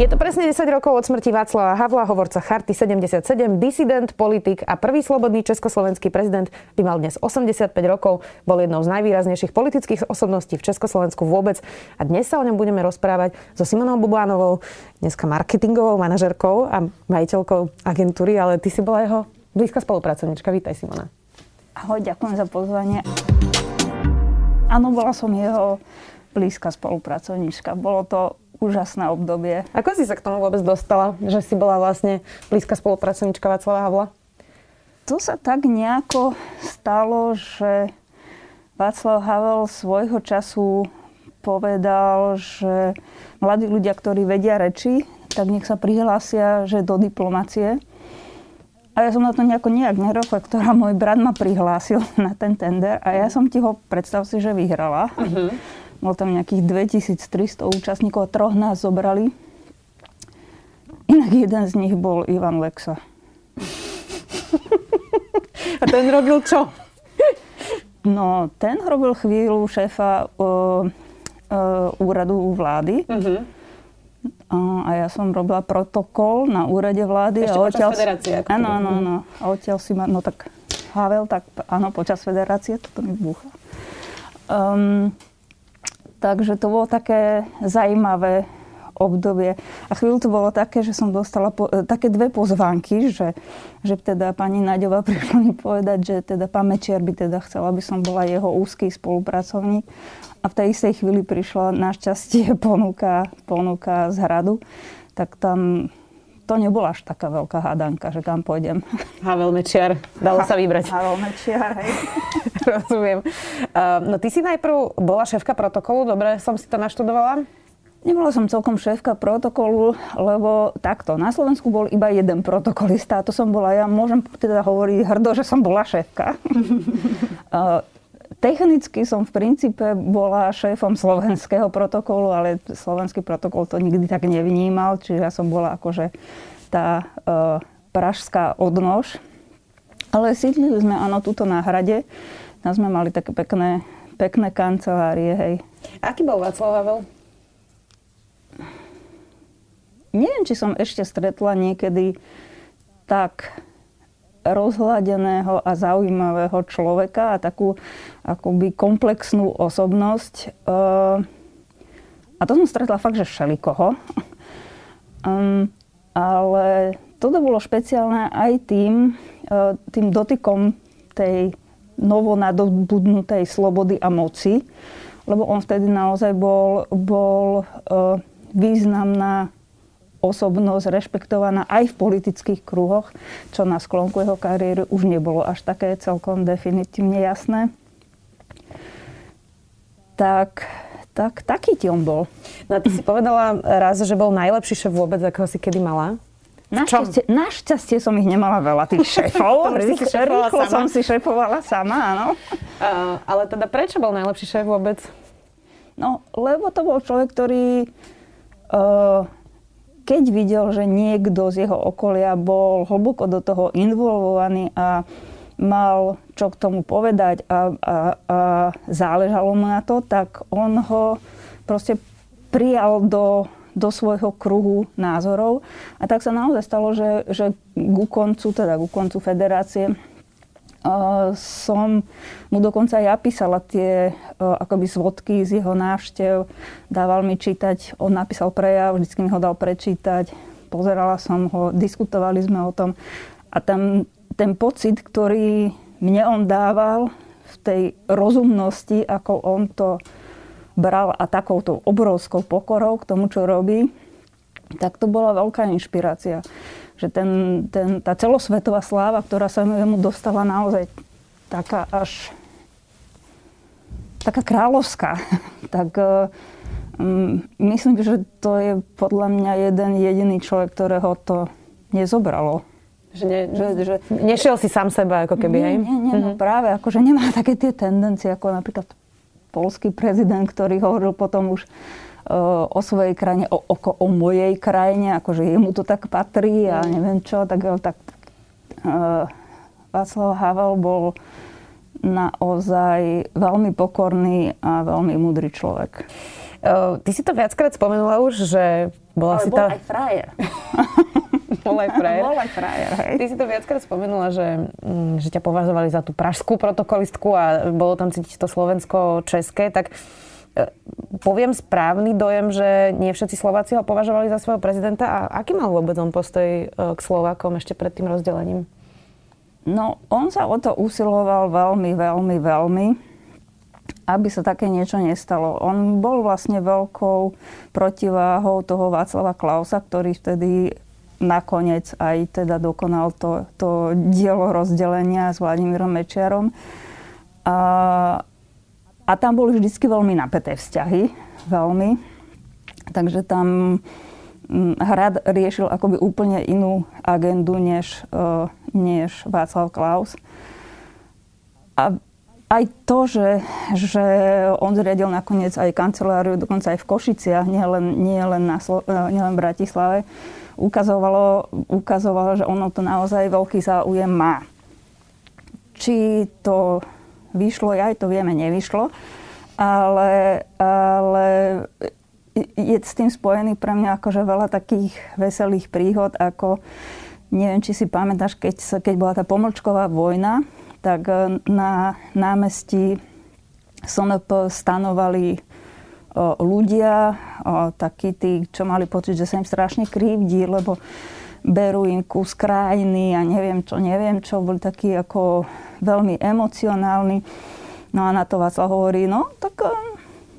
Je to presne 10 rokov od smrti Václava Havla, hovorca Charty 77, disident, politik a prvý slobodný československý prezident by mal dnes 85 rokov, bol jednou z najvýraznejších politických osobností v Československu vôbec a dnes sa o ňom budeme rozprávať so Simonou Bublánovou, dneska marketingovou manažerkou a majiteľkou agentúry, ale ty si bola jeho blízka spolupracovníčka. Vítaj Simona. Ahoj, ďakujem za pozvanie. Áno, bola som jeho blízka spolupracovníčka. Bolo to úžasné obdobie. Ako si sa k tomu vôbec dostala, že si bola vlastne blízka spolupracovníčka Václava Havla? To sa tak nejako stalo, že Václav Havel svojho času povedal, že mladí ľudia, ktorí vedia reči, tak nech sa prihlásia, že do diplomacie. A ja som na to nejako nejak nereflektovala. Môj brat ma prihlásil na ten tender a ja som ti ho, predstav si, že vyhrala. Uh-huh. Bolo tam nejakých 2300 účastníkov a troch nás zobrali. Inak jeden z nich bol Ivan Lexa. A ten robil čo? No, ten robil chvíľu šéfa uh, uh, úradu vlády. Uh-huh. Uh, a ja som robila protokol na úrade vlády. Ešte a odtiaľ, federácie. Ako áno, áno, áno. A odtiaľ si ma, no tak Havel, tak áno, počas federácie, toto mi búcha. Um, Takže to bolo také zaujímavé obdobie. A chvíľu to bolo také, že som dostala po, e, také dve pozvánky, že, že teda pani Naďová prišla mi povedať, že teda pán Mečiar by teda chcel, aby som bola jeho úzky spolupracovník. A v tej istej chvíli prišla našťastie ponuka, ponuka z hradu. Tak tam to nebola až taká veľká hádanka, že kam pôjdem. Havel Mečiar, dalo sa vybrať. Havel Mečiar, hej. Rozumiem. Uh, no ty si najprv bola šéfka protokolu, dobre som si to naštudovala? Nebola som celkom šéfka protokolu, lebo takto, na Slovensku bol iba jeden protokolista a to som bola ja. Môžem teda hovoriť hrdo, že som bola šéfka. uh, Technicky som v princípe bola šéfom slovenského protokolu, ale slovenský protokol to nikdy tak nevnímal, čiže ja som bola akože tá e, pražská odnož. Ale sídlili sme áno tuto na hrade. Tam sme mali také pekné, pekné kancelárie, hej. Aký bol Václav Havel? Neviem, či som ešte stretla niekedy tak rozhľadeného a zaujímavého človeka a takú akoby komplexnú osobnosť. Eh, a to som stretla fakt, že všelikoho. Ale toto bolo špeciálne aj tým, eh, tým dotykom tej novonadobudnutej slobody a moci, lebo on vtedy naozaj bol, bol eh, významná osobnosť rešpektovaná aj v politických kruhoch, čo na sklonku jeho kariéry už nebolo až také celkom definitívne jasné. Tak, tak taký ti on bol. No a ty si povedala raz, že bol najlepší šéf vôbec, ako si kedy mala. Našťastie, našťastie som ich nemala veľa, tých šéfov. Rýchlo, rýchlo som si šéfovala sama, áno. Uh, ale teda prečo bol najlepší šéf vôbec? No, lebo to bol človek, ktorý uh, keď videl, že niekto z jeho okolia bol hlboko do toho involvovaný a mal čo k tomu povedať a, a, a záležalo mu na to, tak on ho proste prijal do, do svojho kruhu názorov. A tak sa naozaj stalo, že, že ku koncu, teda ku koncu federácie, som mu dokonca ja písala tie akoby svodky z jeho návštev, dával mi čítať, on napísal prejav, vždycky mi ho dal prečítať, pozerala som ho, diskutovali sme o tom. A tam ten pocit, ktorý mne on dával v tej rozumnosti, ako on to bral a takouto obrovskou pokorou k tomu, čo robí, tak to bola veľká inšpirácia že ten, ten, tá celosvetová sláva, ktorá sa mu dostala naozaj taká až taká kráľovská, tak um, myslím, že to je podľa mňa jeden jediný človek, ktorého to nezobralo. Že, ne, že, že nešiel si sám seba, ako keby, nie, hej? Nie, nie, mm-hmm. no práve, akože nemá také tie tendencie, ako napríklad polský prezident, ktorý hovoril potom už o svojej krajine, o, o, o mojej krajine, akože jemu to tak patrí a mm. neviem čo, tak, tak uh, Václav Havel bol naozaj veľmi pokorný a veľmi múdry človek. Uh, ty si to viackrát spomenula už, že bola Ale si bol tá... aj frajer. bol aj frajer. Bol aj frajer, hej. Ty si to viackrát spomenula, že, mm, že ťa považovali za tú pražskú protokolistku a bolo tam cítiť to slovensko-české, tak e, poviem správny dojem, že nie všetci Slováci ho považovali za svojho prezidenta a aký mal vôbec on postoj e, k Slovákom ešte pred tým rozdelením? No, on sa o to usiloval veľmi, veľmi, veľmi aby sa také niečo nestalo. On bol vlastne veľkou protiváhou toho Václava Klausa, ktorý vtedy nakoniec aj teda dokonal to, to dielo rozdelenia s Vladimírom Mečiarom. A, a tam boli vždycky veľmi napäté vzťahy, veľmi. Takže tam mm, hrad riešil akoby úplne inú agendu než, e, než Václav Klaus. A aj to, že, že on zriadil nakoniec aj kanceláriu, dokonca aj v Košiciach, nielen nie len na Slo- e, nie len v Bratislave, ukazovalo, ukazovalo, že ono to naozaj veľký záujem má. Či to vyšlo, aj to vieme, nevyšlo, ale, ale je s tým spojený pre mňa akože veľa takých veselých príhod, ako neviem, či si pamätáš, keď, keď bola tá pomlčková vojna, tak e, na námestí SNP stanovali o, ľudia, o, takí tí, čo mali pocit, že sa im strašne krivdí, lebo berú im kus krajiny a neviem čo, neviem čo, boli takí ako veľmi emocionálni. No a na to Václav hovorí, no tak e,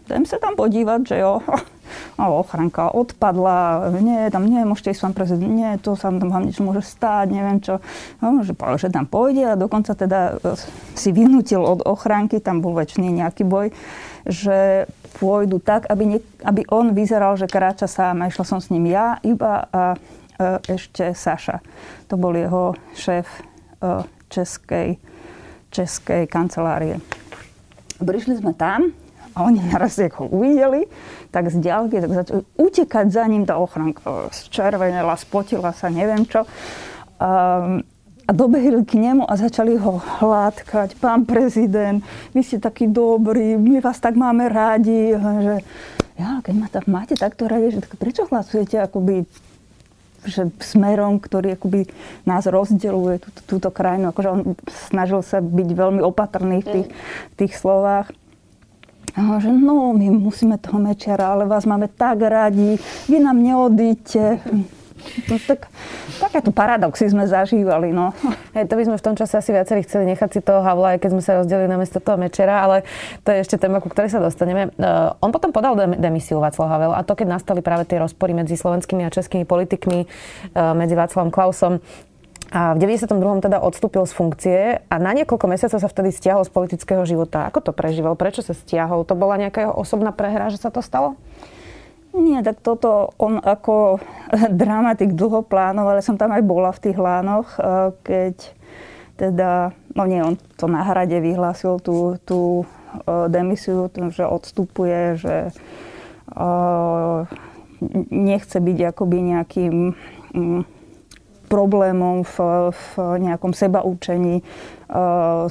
idem sa tam podívať, že jo, ale ochranka odpadla, nie, tam nie, môžete ísť vám prezident, nie, to sa tam vám niečo môže stáť, neviem čo. No, že, tam pôjde a dokonca teda e, si vynútil od ochranky, tam bol väčšiný nejaký boj, že pôjdu tak, aby, ne, aby on vyzeral, že kráča sám. A išla som s ním ja iba a e, ešte Saša. To bol jeho šéf e, českej, českej kancelárie. Prišli sme tam a oni naraz ho uvideli, tak z ďalky tak začali utekať za ním tá ochranka. Červenela, spotila sa, neviem čo. Um, a dobehli k nemu a začali ho hladkať. Pán prezident, vy ste taký dobrý, my vás tak máme rádi. Že, ja, keď ma tak máte takto radi, že tak prečo hlasujete akoby že smerom, ktorý akoby nás rozdeluje túto, túto krajinu. Akože on snažil sa byť veľmi opatrný v tých, v tých slovách. A že no, my musíme toho Mečiara, ale vás máme tak radi, vy nám neodíte. No, tak, takéto paradoxy sme zažívali. No. Hej, to by sme v tom čase asi viacerí chceli nechať si toho Havla, aj keď sme sa rozdelili na miesto toho Mečera, ale to je ešte téma, ku ktorej sa dostaneme. Uh, on potom podal demisiu Václav Havel a to, keď nastali práve tie rozpory medzi slovenskými a českými politikmi, uh, medzi Václavom Klausom a v 92. teda odstúpil z funkcie a na niekoľko mesiacov sa vtedy stiahol z politického života. Ako to prežíval? Prečo sa stiahol? To bola nejaká jeho osobná prehra, že sa to stalo? Nie, tak toto on ako dramatik dlho plánoval. Ja som tam aj bola v tých lánoch, eh, keď teda, no nie, on to na hrade vyhlásil tú, tú eh, demisiu, že odstupuje, že eh, nechce byť akoby nejakým mm, problémom v, v nejakom sebaučení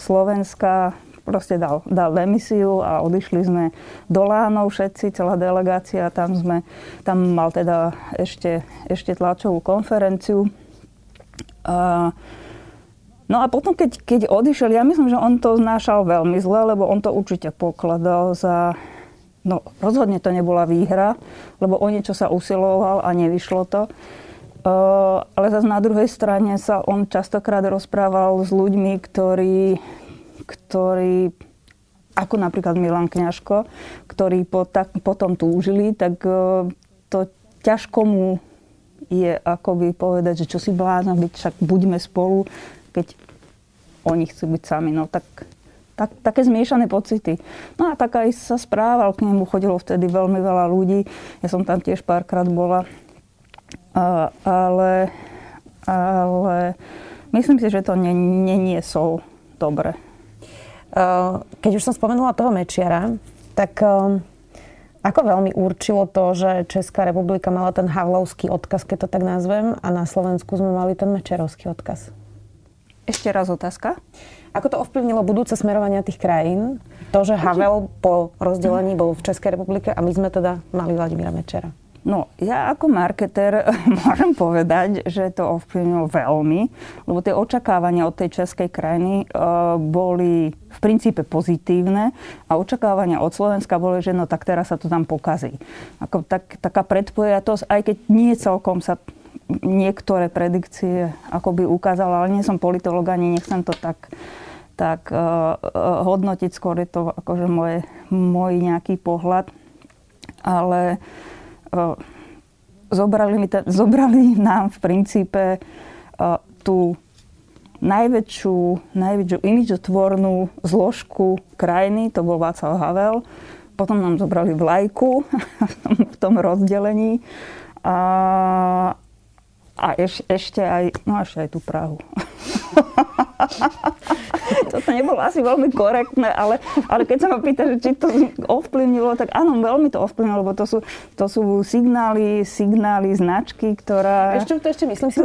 Slovenska proste dal, dal demisiu a odišli sme do Lánov všetci, celá delegácia. Tam, sme, tam mal teda ešte, ešte tlačovú konferenciu. A, no a potom, keď, keď odišiel, ja myslím, že on to znášal veľmi zle, lebo on to určite pokladal za... No, rozhodne to nebola výhra, lebo o niečo sa usiloval a nevyšlo to. Uh, ale zase na druhej strane sa on častokrát rozprával s ľuďmi, ktorí, ktorí ako napríklad Milan Kňažko, ktorí potom túžili, tak e, to ťažko mu je akoby povedať, že čo si blázna byť, však buďme spolu, keď oni chcú byť sami. No tak, tak, také zmiešané pocity. No a tak aj sa správal, k nemu chodilo vtedy veľmi veľa ľudí. Ja som tam tiež párkrát bola. A, ale, ale myslím si, že to neniesol dobre. Eh, keď už som spomenula toho Mečiara, tak eh, Ako veľmi určilo to, že Česká republika mala ten Havlovský odkaz, keď to tak nazvem, a na Slovensku sme mali ten Mečerovský odkaz? Ešte raz otázka. Ako to ovplyvnilo budúce smerovania tých krajín? To, že Havel po rozdelení bol v Českej republike a my sme teda mali Vladimíra Mečera. No, ja ako marketer môžem povedať, že to ovplyvnilo veľmi, lebo tie očakávania od tej českej krajiny uh, boli v princípe pozitívne a očakávania od Slovenska boli, že no tak teraz sa to tam pokazí. Ako tak, taká predpojatosť, aj keď nie celkom sa niektoré predikcie akoby ukázala, ale nie som politolog ani nechcem to tak tak uh, uh, hodnotiť skôr je to akože moje, môj nejaký pohľad. Ale zobrali, mi ta, zobrali nám v princípe tú najväčšiu, najväčšiu imidžotvornú zložku krajiny, to bol Václav Havel. Potom nám zobrali vlajku v tom rozdelení. A, a eš, ešte aj, no ešte aj tú Prahu. Toto nebolo asi veľmi korektné, ale, ale keď sa ma pýta, že či to ovplyvnilo, tak áno, veľmi to ovplyvnilo, lebo to sú, to sú signály, signály, značky, ktorá... Ešte to ešte myslím si,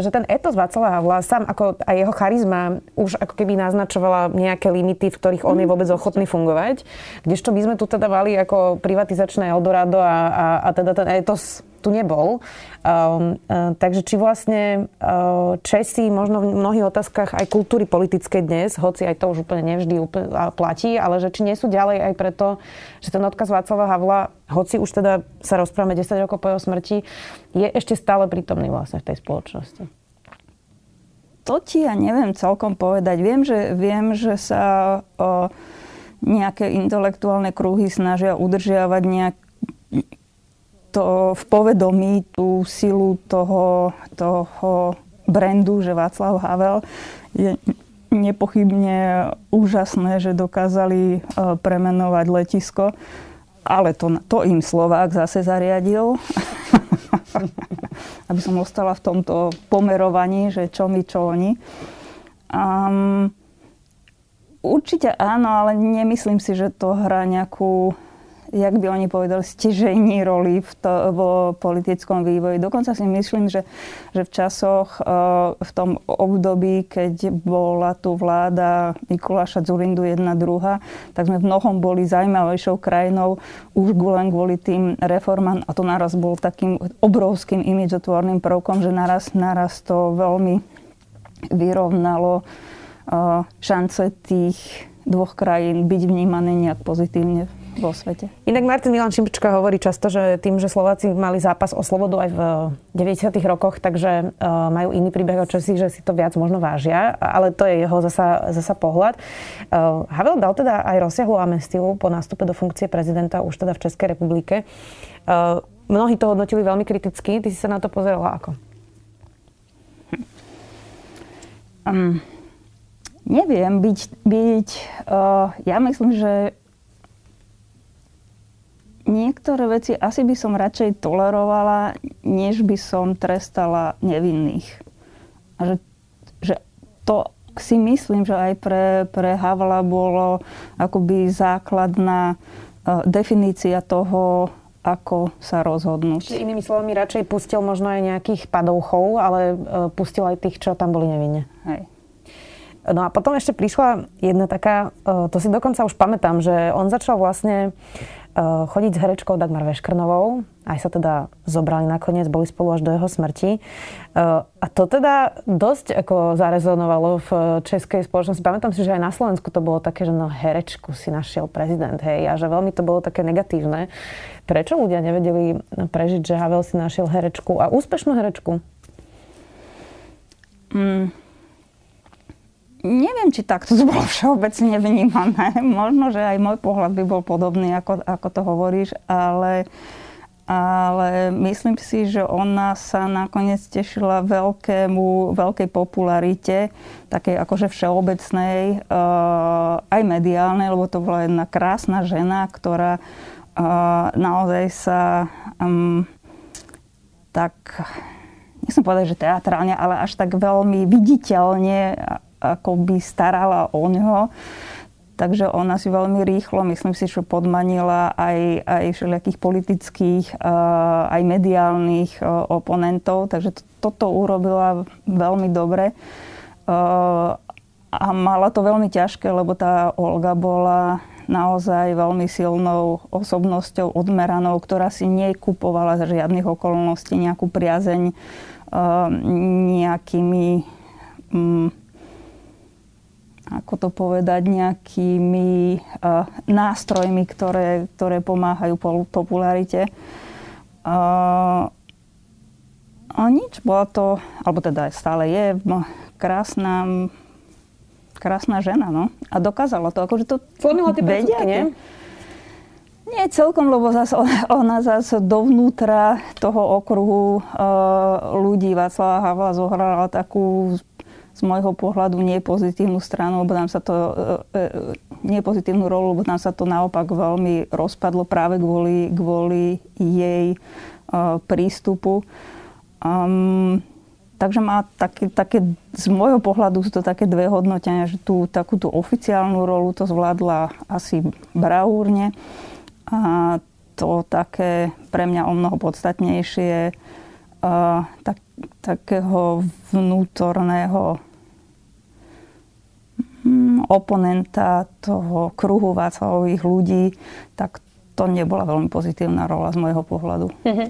že ten etos Václava Havla sám ako aj jeho charizma už ako keby naznačovala nejaké limity, v ktorých on je vôbec ochotný fungovať. Kdežto my sme tu teda mali ako privatizačné Eldorado a, a, a teda ten etos tu nebol. Um, uh, takže či vlastne uh, Česi možno v mnohých otázkach aj kultúry politické dnes, hoci aj to už úplne nevždy úplne platí, ale že či nie sú ďalej aj preto, že ten odkaz Václava Havla, hoci už teda sa rozprávame 10 rokov po jeho smrti, je ešte stále prítomný vlastne v tej spoločnosti. To ti ja neviem celkom povedať. Viem, že, viem, že sa o, nejaké intelektuálne kruhy snažia udržiavať nejak, to v povedomí tú silu toho, toho brandu, že Václav Havel je nepochybne úžasné, že dokázali e, premenovať letisko, ale to, to im Slovák zase zariadil. Aby som ostala v tomto pomerovaní, že čo my, čo oni. Um, určite áno, ale nemyslím si, že to hrá nejakú jak by oni povedali, stežejní roli v to, vo politickom vývoji. Dokonca si myslím, že, že v časoch, e, v tom období, keď bola tu vláda Mikuláša Zurindu jedna druhá, tak sme v mnohom boli zaujímavejšou krajinou už len kvôli tým reformám a to naraz bol takým obrovským imidžotvorným prvkom, že naraz, naraz to veľmi vyrovnalo e, šance tých dvoch krajín byť vnímané nejak pozitívne vo svete. Inak Martin Milan Šimčka hovorí často, že tým, že Slováci mali zápas o slobodu aj v 90. rokoch, takže uh, majú iný príbeh o Česi, že si to viac možno vážia, ale to je jeho zasa, zasa pohľad. Uh, Havel dal teda aj rozsiahlu amnestiu po nástupe do funkcie prezidenta už teda v Českej republike. Mnohí to hodnotili veľmi kriticky. Ty si sa na to pozerala ako? Um, neviem, byť, byť uh, ja myslím, že niektoré veci asi by som radšej tolerovala, než by som trestala nevinných. A že, že to si myslím, že aj pre, pre Havla bolo akoby základná uh, definícia toho, ako sa rozhodnúť. Čiže inými slovami, radšej pustil možno aj nejakých padouchov, ale uh, pustil aj tých, čo tam boli nevinne. Hej. No a potom ešte prišla jedna taká, uh, to si dokonca už pamätám, že on začal vlastne chodiť s herečkou Dagmar Veškrnovou. Aj sa teda zobrali nakoniec, boli spolu až do jeho smrti. Eh, a to teda dosť ako zarezonovalo v českej spoločnosti. Pamätám si, že aj na Slovensku to bolo také, že no herečku si našiel prezident, hej, a že veľmi to bolo také negatívne. Prečo ľudia nevedeli prežiť, že Havel si našiel herečku a úspešnú herečku? Mm, Neviem, či takto to bolo všeobecne vnímané. Možno, že aj môj pohľad by bol podobný, ako, ako to hovoríš, ale, ale myslím si, že ona sa nakoniec tešila veľkému, veľkej popularite, takej akože všeobecnej, uh, aj mediálnej, lebo to bola jedna krásna žena, ktorá uh, naozaj sa um, tak nechcem povedať, že teatrálne, ale až tak veľmi viditeľne ako by starala o ňo, takže ona si veľmi rýchlo, myslím si, že podmanila aj, aj všelijakých politických, aj mediálnych oponentov, takže to, toto urobila veľmi dobre. A mala to veľmi ťažké, lebo tá Olga bola naozaj veľmi silnou osobnosťou, odmeranou, ktorá si nekupovala za žiadnych okolností nejakú priazeň nejakými um, ako to povedať, nejakými uh, nástrojmi, ktoré, ktoré pomáhajú popularite. Uh, a nič, bola to, alebo teda stále je, krásna, krásna žena, no. A dokázala to, akože to Formila tie vedia, nie? Nie celkom, lebo zase ona, ona zase dovnútra toho okruhu uh, ľudí Václava Havla zohrala takú z môjho pohľadu nepozitívnu stranu, lebo nám sa to, e, e, nepozitívnu rolu, lebo nám sa to naopak veľmi rozpadlo práve kvôli, kvôli jej e, prístupu. Um, takže má také, také, z môjho pohľadu sú to také dve hodnotenia, že tú takúto oficiálnu rolu to zvládla asi bravúrne a to také pre mňa o mnoho podstatnejšie uh, tak, takého vnútorného oponenta toho kruhu Václavových ľudí, tak to nebola veľmi pozitívna rola z môjho pohľadu. Mm-hmm.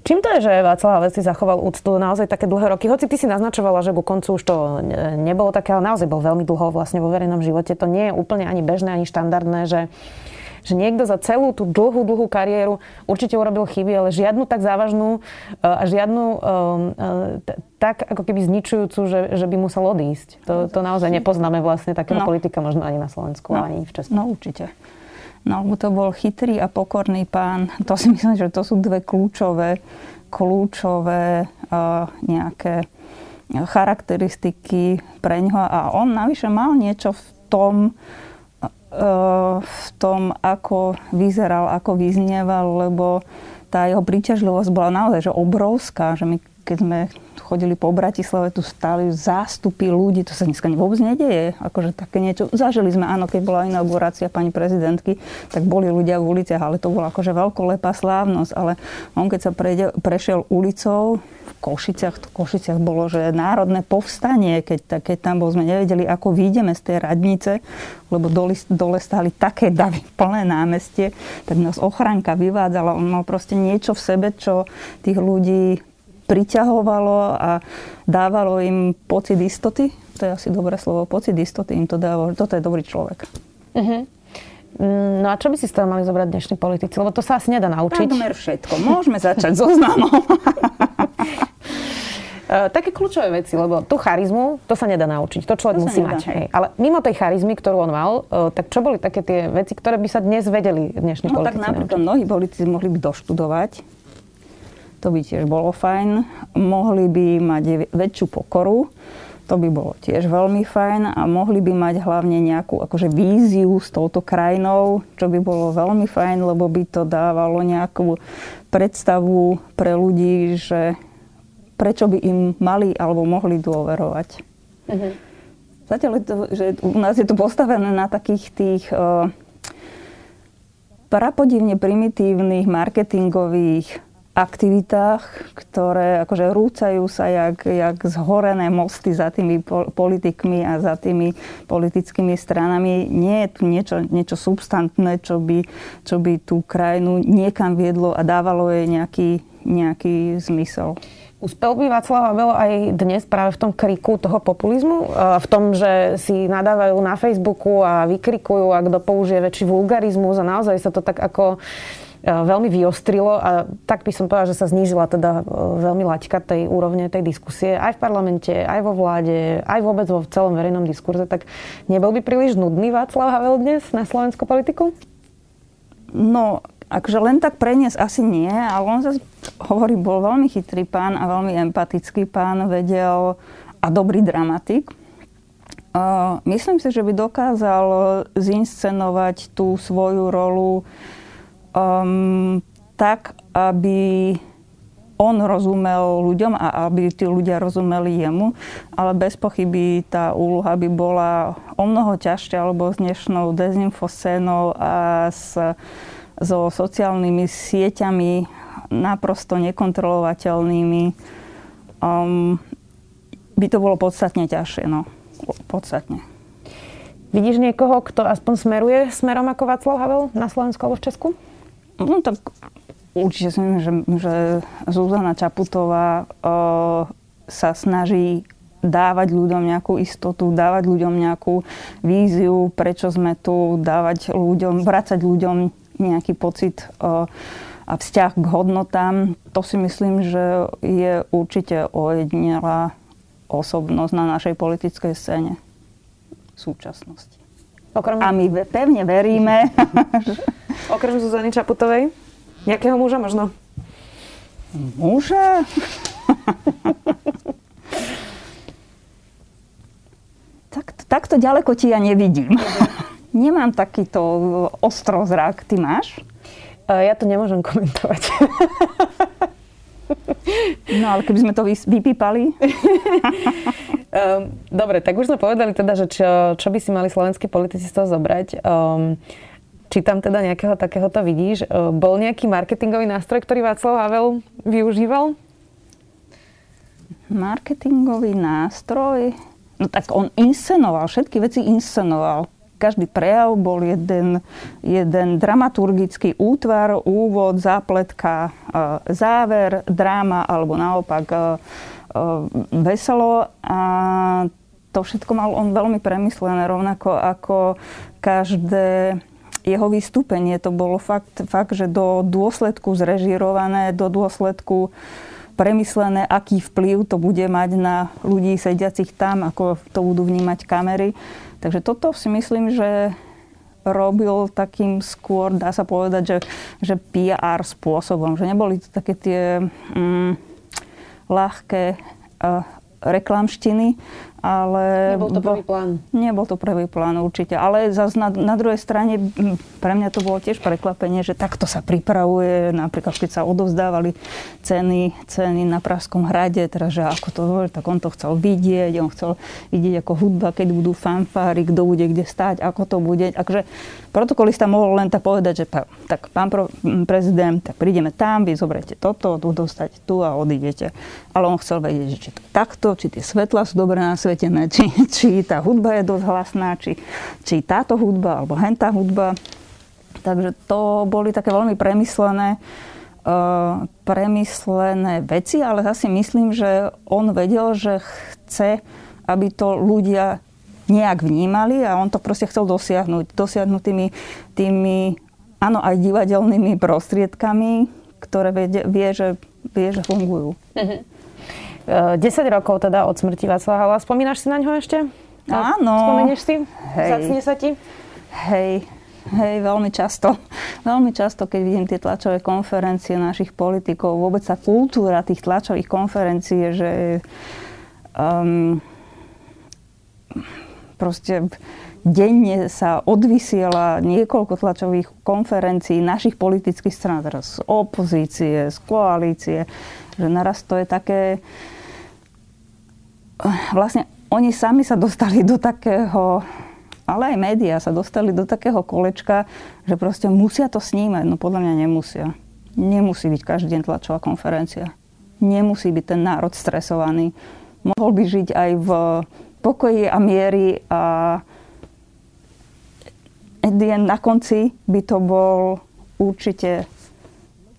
Čím to je, že Václav Havec si zachoval úctu naozaj také dlhé roky? Hoci ty si naznačovala, že ku koncu už to nebolo také, ale naozaj bol veľmi dlho vlastne vo verejnom živote. To nie je úplne ani bežné, ani štandardné, že že niekto za celú tú dlhú, dlhú kariéru určite urobil chyby, ale žiadnu tak závažnú e, a žiadnu e, e, tak ako keby zničujúcu, že, že by musel odísť. To, to naozaj nepoznáme vlastne takého no. politika možno ani na Slovensku, no. ani v Česku. No určite. No, to bol chytrý a pokorný pán. To si myslím, že to sú dve kľúčové, kľúčové uh, nejaké charakteristiky pre ňoho. A on navyše mal niečo v tom, v tom, ako vyzeral, ako vyznieval, lebo tá jeho príťažlivosť bola naozaj že obrovská, že my keď sme chodili po Bratislave, tu stáli zástupy ľudí, to sa dneska vôbec nedieje. Akože také niečo, zažili sme, áno, keď bola inaugurácia pani prezidentky, tak boli ľudia v uliciach, ale to bola akože veľkolepá slávnosť. Ale on keď sa prejde, prešiel ulicou, v Košiciach, v Košiciach bolo, že národné povstanie, keď, keď tam bol, sme nevedeli, ako výjdeme z tej radnice, lebo dole, dole stáli také davy, plné námestie, tak nás ochranka vyvádzala. On mal proste niečo v sebe, čo tých ľudí priťahovalo a dávalo im pocit istoty. To je asi dobré slovo. Pocit istoty im to dávalo. Toto je dobrý človek. Uh-huh. No a čo by si z toho mali zobrať dnešní politici? Lebo to sa asi nedá naučiť. Takmer všetko. Môžeme začať so známom. Uh, také kľúčové veci, lebo tú charizmu, to sa nedá naučiť. To človek to musí mať. Hej. Ale mimo tej charizmy, ktorú on mal, uh, tak čo boli také tie veci, ktoré by sa dnes vedeli dnešní no, politici tak napríklad naučiť? mnohí politici mohli by doštudovať to by tiež bolo fajn. Mohli by mať väčšiu pokoru, to by bolo tiež veľmi fajn a mohli by mať hlavne nejakú akože víziu s touto krajinou, čo by bolo veľmi fajn, lebo by to dávalo nejakú predstavu pre ľudí, že prečo by im mali alebo mohli dôverovať. Uh-huh. Zatiaľ je to, že u nás je to postavené na takých tých uh, prapodivne primitívnych marketingových aktivitách, ktoré akože rúcajú sa jak, jak zhorené mosty za tými politikmi a za tými politickými stranami. Nie je tu niečo, niečo substantné, čo by, čo by tú krajinu niekam viedlo a dávalo jej nejaký, nejaký zmysel. Uspel by Václav Havel aj dnes práve v tom kriku toho populizmu? V tom, že si nadávajú na Facebooku a vykrikujú a kto použije väčší vulgarizmus a naozaj sa to tak ako veľmi vyostrilo a tak by som povedala, že sa znížila teda e, veľmi laťka tej úrovne tej diskusie aj v parlamente, aj vo vláde, aj vôbec vo celom verejnom diskurze, tak nebol by príliš nudný Václav Havel dnes na slovenskú politiku? No, akože len tak preniesť asi nie, ale on zase hovorí, bol veľmi chytrý pán a veľmi empatický pán, vedel a dobrý dramatik. Uh, myslím si, že by dokázal zinscenovať tú svoju rolu um, tak, aby on rozumel ľuďom a aby tí ľudia rozumeli jemu, ale bez pochyby tá úloha by bola o mnoho ťažšia, alebo s dnešnou dezinfoscénou a s, so sociálnymi sieťami naprosto nekontrolovateľnými um, by to bolo podstatne ťažšie. No. Podstatne. Vidíš niekoho, kto aspoň smeruje smerom ako Václav Havel na Slovensku alebo v Česku? No tak určite myslím, že, že Zuzana Čaputová uh, sa snaží dávať ľuďom nejakú istotu, dávať ľuďom nejakú víziu, prečo sme tu, dávať ľuďom, vracať ľuďom nejaký pocit uh, a vzťah k hodnotám. To si myslím, že je určite ojedinelá osobnosť na našej politickej scéne v súčasnosti. Okrem... A my pevne veríme. Okrem Zuzany Čaputovej? Nejakého muža možno? Muža? takto, takto ďaleko ti ja nevidím. Nemám takýto ostrozrak. Ty máš? Ja to nemôžem komentovať. No ale keby sme to vypípali. um, dobre, tak už sme povedali teda, že čo, čo by si mali slovenskí politici z toho zobrať. Um, či tam teda nejakého takéhoto vidíš? Uh, bol nejaký marketingový nástroj, ktorý Václav Havel využíval? Marketingový nástroj? No tak on inscenoval, všetky veci inscenoval každý prejav bol jeden, jeden dramaturgický útvar, úvod, zápletka, e, záver, dráma alebo naopak e, e, veselo. A to všetko mal on veľmi premyslené, rovnako ako každé jeho vystúpenie. To bolo fakt, fakt že do dôsledku zrežirované, do dôsledku premyslené, aký vplyv to bude mať na ľudí sediacich tam, ako to budú vnímať kamery. Takže toto si myslím, že robil takým skôr, dá sa povedať, že, že PR spôsobom, že neboli to také tie mm, ľahké uh, reklamštiny, ale... Nebol to prvý plán. Nebol to prvý plán určite, ale zase na, na druhej strane pre mňa to bolo tiež prekvapenie, že takto sa pripravuje, napríklad keď sa odovzdávali ceny, ceny na Pražskom hrade, teda že ako to, tak on to chcel vidieť, on chcel vidieť ako hudba, keď budú fanfári, kto bude kde stať, ako to bude. Takže protokolista mohol len tak povedať, že tak pán prezident, tak prídeme tam, vy zoberiete toto, tu dostať tu a odídete. Ale on chcel vedieť, že či to takto, či tie svetla sú dobré na zasvetené, či, či tá hudba je dosť hlasná, či, či táto hudba alebo hentá hudba. Takže to boli také veľmi premyslené, uh, premyslené veci, ale zase myslím, že on vedel, že chce, aby to ľudia nejak vnímali a on to proste chcel dosiahnuť. Dosiahnuť tými, tými áno, aj divadelnými prostriedkami, ktoré vie, vie, že, vie, že fungujú. Uh-huh. 10 rokov teda od smrti Václava Havla. Spomínaš si na ňo ešte? Áno. Spomínaš si? Hej. Zacne sa ti? Hej, hej, veľmi často. Veľmi často, keď vidím tie tlačové konferencie našich politikov, vôbec sa kultúra tých tlačových konferencií, že um, proste denne sa odvysiela niekoľko tlačových konferencií našich politických strán, teraz z opozície, z koalície, že naraz to je také... Vlastne oni sami sa dostali do takého ale aj médiá sa dostali do takého kolečka, že proste musia to snímať. No podľa mňa nemusia. Nemusí byť každý deň tlačová konferencia. Nemusí byť ten národ stresovaný. Mohol by žiť aj v pokoji a miery a na konci by to bol určite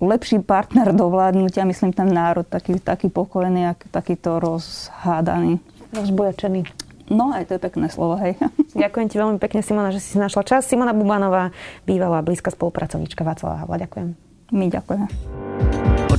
lepší partner do vládnutia, myslím ten národ, taký, taký pokojný, takýto rozhádaný. Rozbojačený. No, aj to je pekné slovo, hej. Ďakujem ti veľmi pekne, Simona, že si našla čas. Simona Bubanová, bývalá blízka spolupracovníčka Václava Havla. Ďakujem. My ďakujeme.